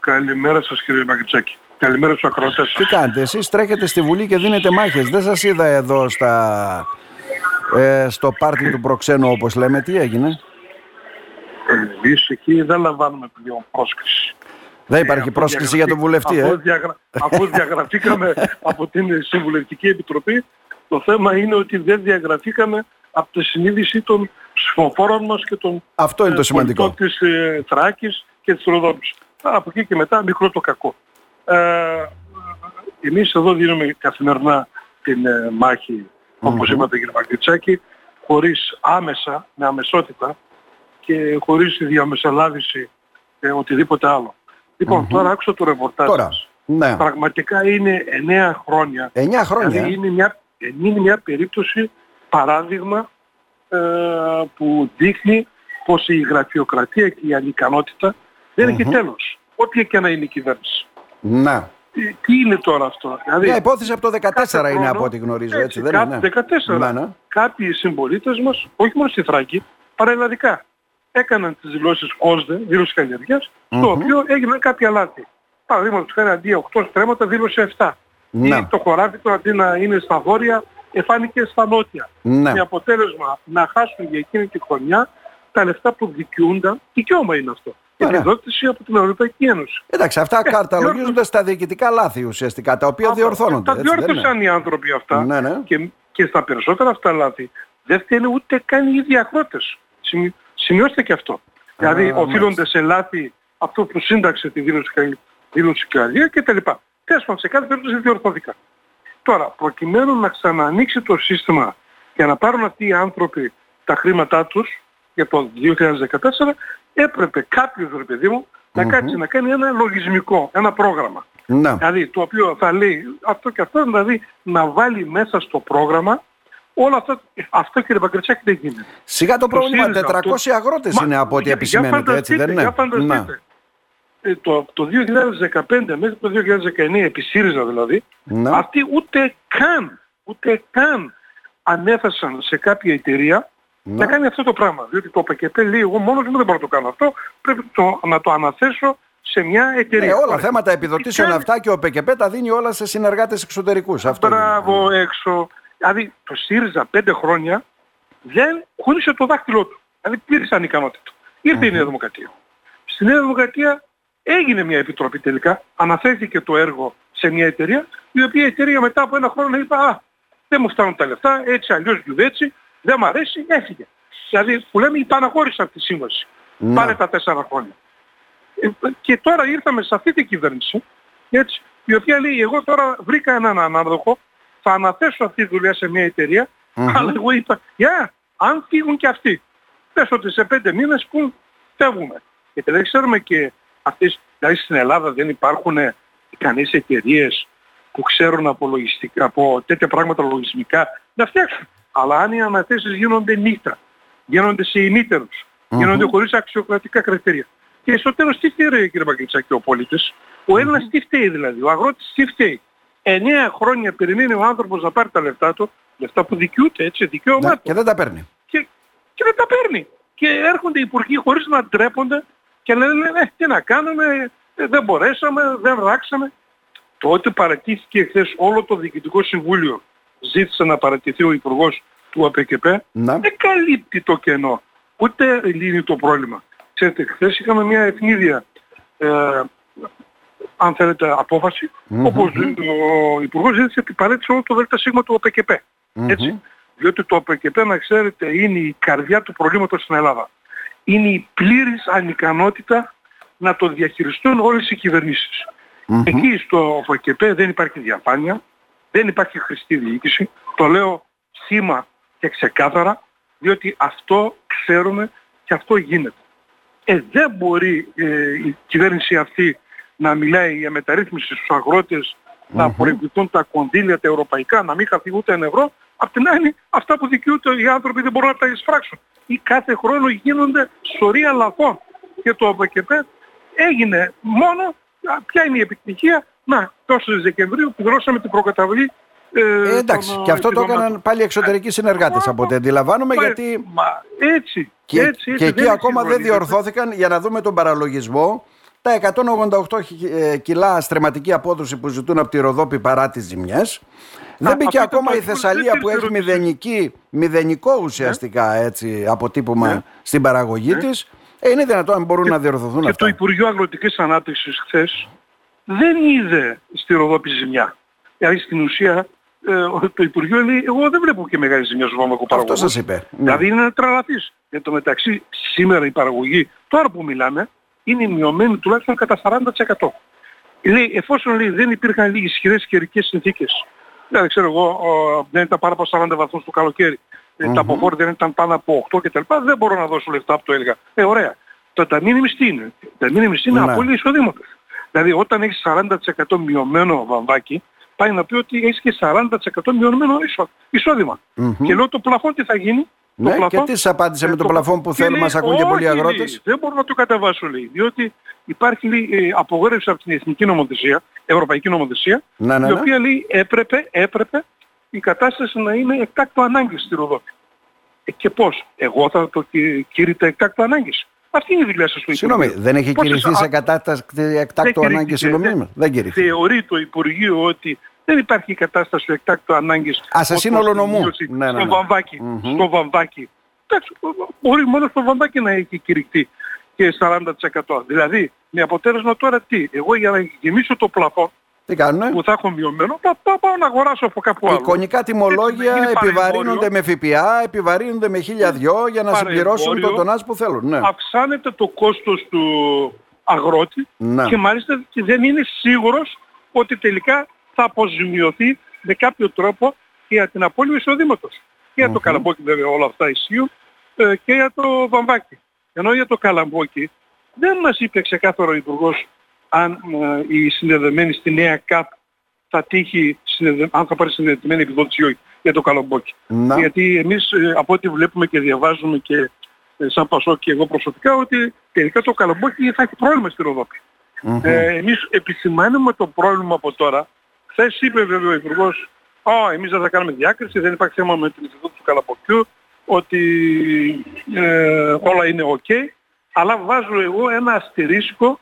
Καλημέρα σας κύριε Μαγκητσάκη. Καλημέρα στους ακροατές Τι κάνετε, εσείς τρέχετε στη Βουλή και δίνετε μάχες. Δεν σας είδα εδώ στα, ε, στο πάρτι του προξένου όπως λέμε. Τι έγινε; Εμείς εκεί δεν λαμβάνουμε πλέον πρόσκληση. Δεν υπάρχει πρόσκληση για τον βουλευτή, αφού, ε; διαγρα... αφού διαγραφήκαμε από την Συμβουλευτική Επιτροπή, το θέμα είναι ότι δεν διαγραφήκαμε από τη συνείδηση των ψηφοφόρων μας και των Αυτό είναι το σημαντικό. πολιτών της ε, Θράκης και της Ροδόπης. Από εκεί και μετά μικρό το κακό. Ε, εμείς εδώ δίνουμε καθημερινά την ε, μάχη, όπως είπατε κύριε Μαγκριτσάκη, χωρίς άμεσα, με αμεσότητα και χωρίς τη διαμεσολάβηση ε, οτιδήποτε άλλο. Λοιπόν, τώρα άκουσα το ρεπορτάζ Τώρα, σας. ναι. Πραγματικά είναι 9 χρόνια. 9 χρόνια. Δηλαδή είναι μια, είναι μια περίπτωση παράδειγμα ε, που δείχνει πως η γραφειοκρατία και η ανικανότητα δεν έχει τέλος. Ό,τι και να είναι η κυβέρνηση. Να. Τι, τι είναι τώρα αυτό. Δηλαδή, Μια υπόθεση από το 14 κάθε είναι χρόνο- από ό,τι γνωρίζω, έτσι, δεν κα- είναι; 14. Ναι, ναι. Κάποιοι συμπολίτες μας, όχι μόνο στη Θράκη, παραελλαδικά, έκαναν τις δηλώσεις ΩΣΔΕ, δήλωση καλλιεργίας, στο οποίο έγιναν κάποια λάθη. Παραδείγματος χάρη αντί 8 στρέμματα δήλωσε 7. Ναι. Ή το χωράφι του αντί να είναι στα βόρεια, εφάνηκε στα νότια. Ναι. Με αποτέλεσμα να χάσουν για εκείνη τη χρονιά τα λεφτά που δικαιούνταν, δικαίωμα είναι αυτό; Ωραία. Επιδότηση από την Ευρωπαϊκή Ένωση. Εντάξει, αυτά καρταλογίζονται στα διοικητικά λάθη ουσιαστικά, τα οποία Αυτό- διορθώνονται. Τα έτσι, δεν είναι; διόρθωσαν οι άνθρωποι αυτά Ναι, ναι. Και, και στα περισσότερα αυτά λάθη δεν φταίνε ούτε καν οι ίδιοι αγρότες. Σημει- Σημειώστε και αυτό. δηλαδή οφείλονται σε λάθη αυτό που σύνταξε τη δήλωση, κα- δήλωση Καλλία και τα λοιπά. Τέλος πάντων, σε κάθε περίπτωση δεν διορθώθηκαν. Τώρα, προκειμένου να ξανανοίξει το σύστημα και να πάρουν αυτοί οι άνθρωποι τα χρήματά τους για το 2014, έπρεπε κάποιος, ρε παιδί μου, να κάτσει να κάνει ένα λογισμικό, ένα πρόγραμμα. Να. Δηλαδή το οποίο θα λέει αυτό και αυτό, δηλαδή να βάλει μέσα στο πρόγραμμα όλα αυτά. Αυτό κύριε Παγκρατσάκη δεν γίνεται. Σιγά το πρόβλημα, ΣΥΡΙΖΑ, 400 το- αγρότες Μα, είναι από ό,τι για- επισημαίνεται, για έτσι δεν είναι; φανταστείτε, Για φανταστείτε. Ε, το, το 2015 μέχρι το 2019 επί ΣΥΡΙΖΑ δηλαδή, Να. αυτοί ούτε καν, ούτε καν ανέθεσαν σε κάποια εταιρεία Να. να κάνει αυτό το πράγμα. Διότι το ΠΚΠ λέει εγώ μόνος μου δεν μπορώ να το κάνω αυτό, πρέπει το, να το αναθέσω σε μια εταιρεία. Ε, όλα Ωραία. θέματα επιδοτήσεων Και αυτά και ο ΠΚΠ τα δίνει όλα σε συνεργάτες εξωτερικούς. Αυτό είναι. Μπράβο έξω. Δηλαδή το ΣΥΡΙΖΑ πέντε χρόνια δεν χώρισε το δάχτυλό του. Δηλαδή πλήρης ανικανότητα. Ήρθε η Νέα Δημοκρατία. Στη Νέα Δημοκρατία έγινε μια επιτροπή τελικά, αναφέρθηκε το έργο σε μια εταιρεία, η οποία εταιρεία μετά από ένα χρόνο είπε «Α, δεν μου φτάνουν τα λεφτά, έτσι αλλιώς γιουδέτσι, δεν μ' αρέσει, έφυγε». Δηλαδή που λέμε υπαναχώρησε αυτή τη σύμβαση. Να. Πάνε τα τέσσερα χρόνια. Ε, Και τώρα ήρθαμε σε αυτή την κυβέρνηση, έτσι, η οποία λέει εγώ τώρα βρήκα έναν ανάδοχο, θα αναθέσω αυτή τη δουλειά σε μια εταιρεια αλλά εγώ είπα, για, αν φύγουν και αυτοί, πες ότι σε πέντε μήνες που φεύγουμε. Γιατί δεν ξέρουμε και αυτές, δηλαδή στην Ελλάδα δεν υπάρχουν ε, ικανές εταιρείες που ξέρουν από, λογιστικά, από τέτοια πράγματα λογισμικά να φτιάξουν. Αλλά αν οι αναθέσεις γίνονται νύχτα, γίνονται σε ημίτερους, γίνονται χωρίς αξιοκρατικά κριτήρια. Και στο τέλος τι φταίει κύριε Παγκριτσάκη ο πολίτης; Ο Έλληνας τι φταίει δηλαδή, ο αγρότης τι φταίει; Εννέα χρόνια περιμένει ο άνθρωπος να πάρει τα λεφτά του, λεφτά που δικαιούται έτσι, δικαίωμά Ναι, του. και δεν τα παίρνει. Και, και δεν τα παίρνει. Και έρχονται οι υπουργοί χωρίς να ντρέπονται και λένε ε, τι να κάνουμε, ε, δεν μπορέσαμε, δεν ράξαμε. Τότε παρατήθηκε χθες όλο το Διοικητικό Συμβούλιο. Ζήτησε να παρατηθεί ο Υπουργός του ΑΠΚΠ. Να. Δεν καλύπτει το κενό. Ούτε λύνει το πρόβλημα. Ξέρετε, χθες είχαμε μια ευνίδια ε, αν θέλετε, απόφαση, όπως ο Υπουργός ζήτησε την παρέτηση όλο το ΔΣ του ΟΠΚΠ. Έτσι. Διότι το ΟΠΚΠ, να ξέρετε, είναι η καρδιά του προβλήματος στην Ελλάδα. Είναι η πλήρης ανικανότητα να το διαχειριστούν όλες οι κυβερνήσεις. Εκεί στο ΟΠΚΠ δεν υπάρχει διαφάνεια, δεν υπάρχει χρηστή διοίκηση. Το λέω σήμα και ξεκάθαρα, διότι αυτό ξέρουμε και αυτό γίνεται. Ε, δεν μπορεί ε, η κυβέρνηση αυτή να μιλάει για μεταρρύθμιση στους αγρότες, να προηγηθούν τα κονδύλια τα ευρωπαϊκά, να μην χαθεί ούτε ένα ευρώ. Απ' την άλλη, αυτά που δικαιούνται οι άνθρωποι δεν μπορούν να τα εισφράξουν. Ή κάθε χρόνο γίνονται σωρία λαθών. Και το ΑΠΚΠ έγινε μόνο, α, ποια είναι η επιτυχία, να, τόσο Δεκεμβρίου που δώσαμε την προκαταβολή ε, Ε, εντάξει, των, και αυτό το επιδομάτων. έκαναν πάλι εξωτερικοί συνεργάτες από ό,τι αντιλαμβάνομαι, Μα- γιατί Μα έτσι, και, έτσι, έτσι, και εκεί δεν ακόμα δεν συγχρονίζεται. διορθώθηκαν για να δούμε τον παραλογισμό τα 188 ε, κιλά στρεματική απόδοση που ζητούν από τη Ροδόπη παρά τις ζημιές. Δεν μπήκε ακόμα η Θεσσαλία που έχει μηδενική, μηδενικό ουσιαστικά έτσι, αποτύπωμα ναι. στην παραγωγή ναι. της. Ε, είναι δυνατόν να μπορούν να διορθωθούν και αυτά. Και το Υπουργείο Αγροτικής Ανάπτυξης χθες δεν είδε στη Ροδόπη ζημιά. Δηλαδή στην ουσία ε, το Υπουργείο λέει εγώ δεν βλέπω και μεγάλη ζημιά στο βαμβακό παραγωγό. Αυτό σας είπε. Ναι. Δηλαδή είναι ένα τραλαθής. Εν τω μεταξύ σήμερα η παραγωγή, τώρα που μιλάμε, είναι μειωμένη τουλάχιστον κατά 40%. Λέει, εφόσον λέει, δεν υπήρχαν λίγες ισχυρές καιρικές συνθήκες, δηλαδή ξέρω εγώ, δεν ήταν πάνω από 40 βαθμούς το καλοκαίρι, mm-hmm. τα αποφόρη δεν ήταν πάνω από 8 κτλ. Δεν μπορώ να δώσω λεφτά από το έλεγα. Ε, ωραία. Το ταμείο τι είναι; Το ταμείο είναι ναι. απόλυτη εισοδήματος. Δηλαδή όταν έχεις 40% μειωμένο βαμβάκι, πάει να πει ότι έχεις και 40% μειωμένο εισόδημα. Mm-hmm. Και λέω το πλαφόν τι θα γίνει; Ναι, το και τι σας απάντησε με το, το πλαφόν που θέλουν, μας ακούν και πολλοί αγρότες. δεν μπορώ να το κατεβάσω λέει, διότι υπάρχει λέει, ε, απογόρευση από την Εθνική Νομοθεσία, Ευρωπαϊκή Νομοθεσία, ναι, ναι, η ναι. οποία λέει έπρεπε, έπρεπε η κατάσταση να είναι εκτάκτο ανάγκης στη Ροδότη. Ε, και πώς, εγώ θα το κήρυτα εκτάκτο ανάγκης. Αυτή είναι η δουλειά σας στο Συγγνώμη, δεν έχει κηρυχθεί σε κατάσταση εκτάκτο ανάγκης η Δεν κηρυχθεί. Θεωρεί το Υπουργείο ότι δεν υπάρχει κατάσταση εκτάκτου ανάγκης. Α, σε σύνολο νομού. Ναι, ναι, ναι. Στο βαμβάκι. Mm-hmm. Στο βαμβάκι. Εντάξει, μπορεί μόνο στο βαμβάκι να έχει κηρυχτεί και 40%. Δηλαδή, με αποτέλεσμα τώρα τι; Εγώ για να γεμίσω το πλαφόν τι κάνουνε; που θα έχω μειωμένο, θα, θα πάω να αγοράσω από κάπου άλλο. Εικονικά τιμολόγια επιβαρύνονται με ΦΠΑ, επιβαρύνονται με χίλια δυο για να συμπληρώσουν το τονάζ που θέλουν. Ναι. Αυξάνεται το κόστος του αγρότη ναι. και μάλιστα δεν είναι σίγουρος ότι τελικά θα αποζημιωθεί με κάποιο τρόπο για την απώλεια εισοδήματος. Και για το καλαμπόκι βέβαια όλα αυτά ισχύουν ε, και για το βαμβάκι. Ενώ για το καλαμπόκι δεν μας είπε ξεκάθαρο ο Υπουργός αν ε, η συνδεδεμένη στη νέα ΚΑΠ θα τύχει, αν θα πάρει συνδεδεμένη επιδότηση ή όχι για το καλαμπόκι. Γιατί εμείς ε, από ό,τι βλέπουμε και διαβάζουμε και σαν Πασό και εγώ προσωπικά ότι τελικά το καλαμπόκι θα έχει πρόβλημα στη Ροδόπη. Ε, εμείς επισημάνουμε το πρόβλημα από τώρα Χθες είπε βέβαια ο Υπουργός, «Α, εμείς δεν θα κάνουμε διάκριση, δεν υπάρχει θέμα με την Ινστιτούτο του Καλαποκιού, ότι ε, όλα είναι ok, αλλά βάζω εγώ ένα αστερίσκο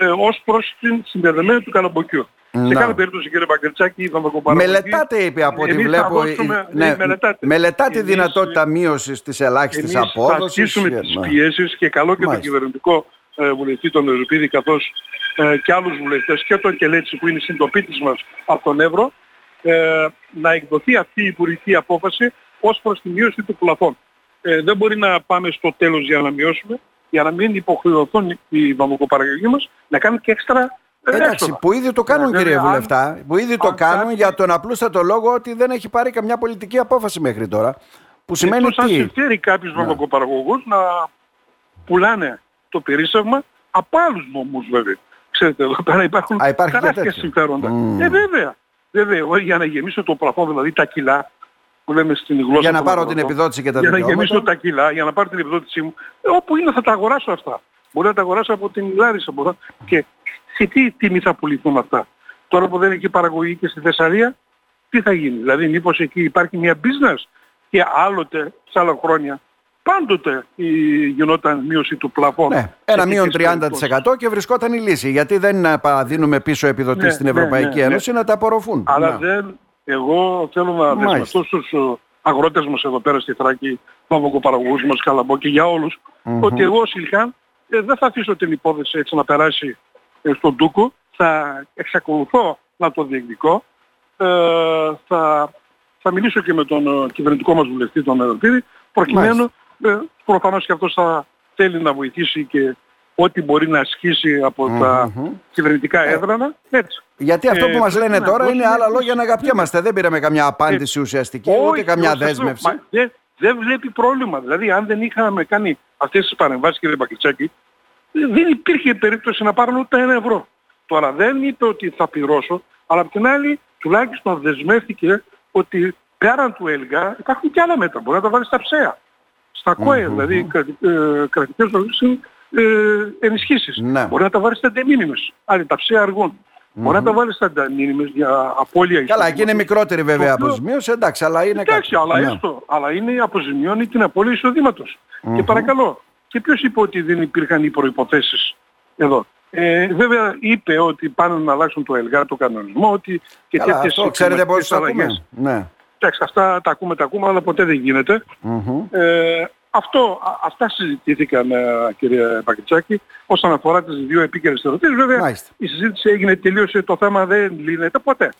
ε, ως προς την συνδεδεμένη του Καλαμποκιού. Σε κάθε περίπτωση κύριε Μπαγκερτσάκη είπαμε κομπάραμε. Μελετάτε είπε από ό,τι βλέπω. Δώσουμε, ναι, μελετάτε. μελετάτε εμείς, δυνατότητα μείωσης της ελάχιστης εμείς απόδοσης. Θα ασκήσουμε τις ναι. πιέσεις και καλό και Μάλιστα. το κυβερνητικό ε, βουλευτή τον Ευρωπίδη καθώς ε, και άλλους βουλευτές και τον Κελέτσι που είναι συντοπίτης μας από τον Εύρο ε, να εκδοθεί αυτή η υπουργική απόφαση ως προς τη μείωση του πλαφών. Ε, δεν μπορεί να πάμε στο τέλος για να μειώσουμε για να μην υποχρεωθούν οι βαμβοκοπαραγωγοί μας να κάνουν και έξτρα Εντάξει, που ήδη το κάνουν κύριε αν, Βουλευτά, που ήδη το κάνουν κάτι... για τον απλούστατο λόγο ότι δεν έχει πάρει καμιά πολιτική απόφαση μέχρι τώρα. Που σημαίνει ότι... αν συμφέρει κάποιος ναι. να πουλάνε το περίσσευμα από άλλους νομούς βέβαια. Ξέρετε, εδώ πέρα υπάρχουν τεράστια συμφέροντα. Mm. Ε, βέβαια. Βέβαια, εγώ για να γεμίσω το πλαφόν, δηλαδή τα κιλά, που λέμε στην γλώσσα Για να πάρω την επιδότηση και τα Για να γεμίσω τα κιλά, για να πάρω την επιδότησή μου, ε, όπου είναι θα τα αγοράσω αυτά. Μπορεί να τα αγοράσω από την Λάρισα. Μπορώ. Και σε τι τιμή θα πουληθούν αυτά. Τώρα που δεν έχει παραγωγή και στη Θεσσαλία, τι θα γίνει. Δηλαδή μήπως εκεί υπάρχει μια business και άλλοτε, σε άλλα χρόνια, πάντοτε η, γινόταν μείωση του πλαφών. Ναι, ένα μείον 30% και βρισκόταν η λύση. Γιατί δεν δίνουμε πίσω επιδοτήσεις ναι, στην ναι, Ευρωπαϊκή ναι, ναι, Ένωση να τα απορροφούν. Αλλά δεν, εγώ θέλω να δεσμευτώ στους ε, αγρότες μας εδώ πέρα στη Θράκη, παραγωγούς μας, Καλαμπό και για όλους, mm-hmm. ότι εγώ Σιλχάν ε, δεν θα αφήσω την υπόθεση έτσι να περάσει ε, στον Τούκο, θα εξακολουθώ να το διεκδικώ, ε, θα, θα μιλήσω και με τον ε, κυβερνητικό μας βουλευτή, τον Ερωτήρη, προκειμένου ε, προφανώς και αυτός θα θέλει να βοηθήσει και ό,τι μπορεί να ασκήσει από τα κυβερνητικά ε, έδρανα, έτσι. Γιατί αυτό που ε, μας λένε τώρα είναι άλλα λόγια να αγαπιέμαστε. Δεν πήραμε καμιά απάντηση ουσιαστική, ούτε καμιά δέσμευση. Δεν, δεν βλέπει πρόβλημα. Δηλαδή, αν δεν είχαμε κάνει αυτές τις παρεμβάσεις, κύριε Μπακριτσάκη, δεν υπήρχε περίπτωση να πάρουν ούτε ένα ευρώ. Τώρα δεν είπε ότι θα πληρώσω, αλλά απ' την άλλη τουλάχιστον δεσμεύτηκε ότι πέραν του ΕΛΓΑ υπάρχουν και άλλα μέτρα. Μπορεί να τα βάλει στα ψέα στα ΚΟΕ, δηλαδή ε, κρατικές ε, ενισχύσεις. Ναι. Μπορεί να τα βάλεις στα αντεμήνυμες, άρα τα ψέα αργών. Μπορεί να τα βάλεις στα αντεμήνυμες για απώλεια Καλά, εκεί είναι μικρότερη βέβαια οποίο... αποζημίωση, εντάξει, αλλά είναι εντάξει, κάτι. αλλά ναι. έστω, αλλά είναι αποζημιώνει την απώλεια Και παρακαλώ, και ποιος είπε ότι δεν υπήρχαν οι προϋποθέσεις εδώ; Ε, βέβαια είπε ότι πάνε να αλλάξουν το ΕΛΓΑ, το κανονισμό, ότι και Καλά, αυτό ξέρετε πώς το ακούμε. Ναι. Εντάξει, αυτά τα ακούμε, τα ακούμε, αλλά ποτέ δεν γίνεται. Ε, αυτό, αυτά συζητήθηκαν, ε, κύριε Πακριτσάκη, όσον αφορά τις δύο επίκαιρες ερωτήσεις. Βέβαια, Μάλιστα. η συζήτηση έγινε, τελείωσε, το θέμα δεν λύνεται ποτέ.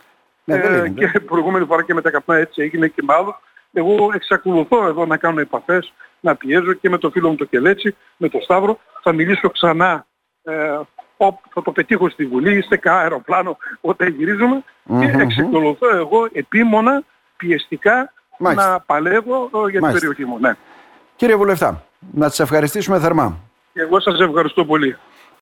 Ναι, ε, και προηγούμενη φορά και με τα καπνά έτσι έγινε και με άλλο. Εγώ εξακολουθώ εδώ να κάνω επαφές, να πιέζω και με το φίλο μου το Κελέτσι, με τον Σταύρο. Θα μιλήσω ξανά, ε, θα το πετύχω στη Βουλή, σε κάνα αεροπλάνο όταν γυρίζουμε mm-hmm. και εξακολουθώ εγώ επίμονα, πιεστικά να παλεύω ε, για την περιοχή μου. Ναι. Κύριε Βουλευτά, να σας ευχαριστήσουμε θερμά. Εγώ σας ευχαριστώ πολύ.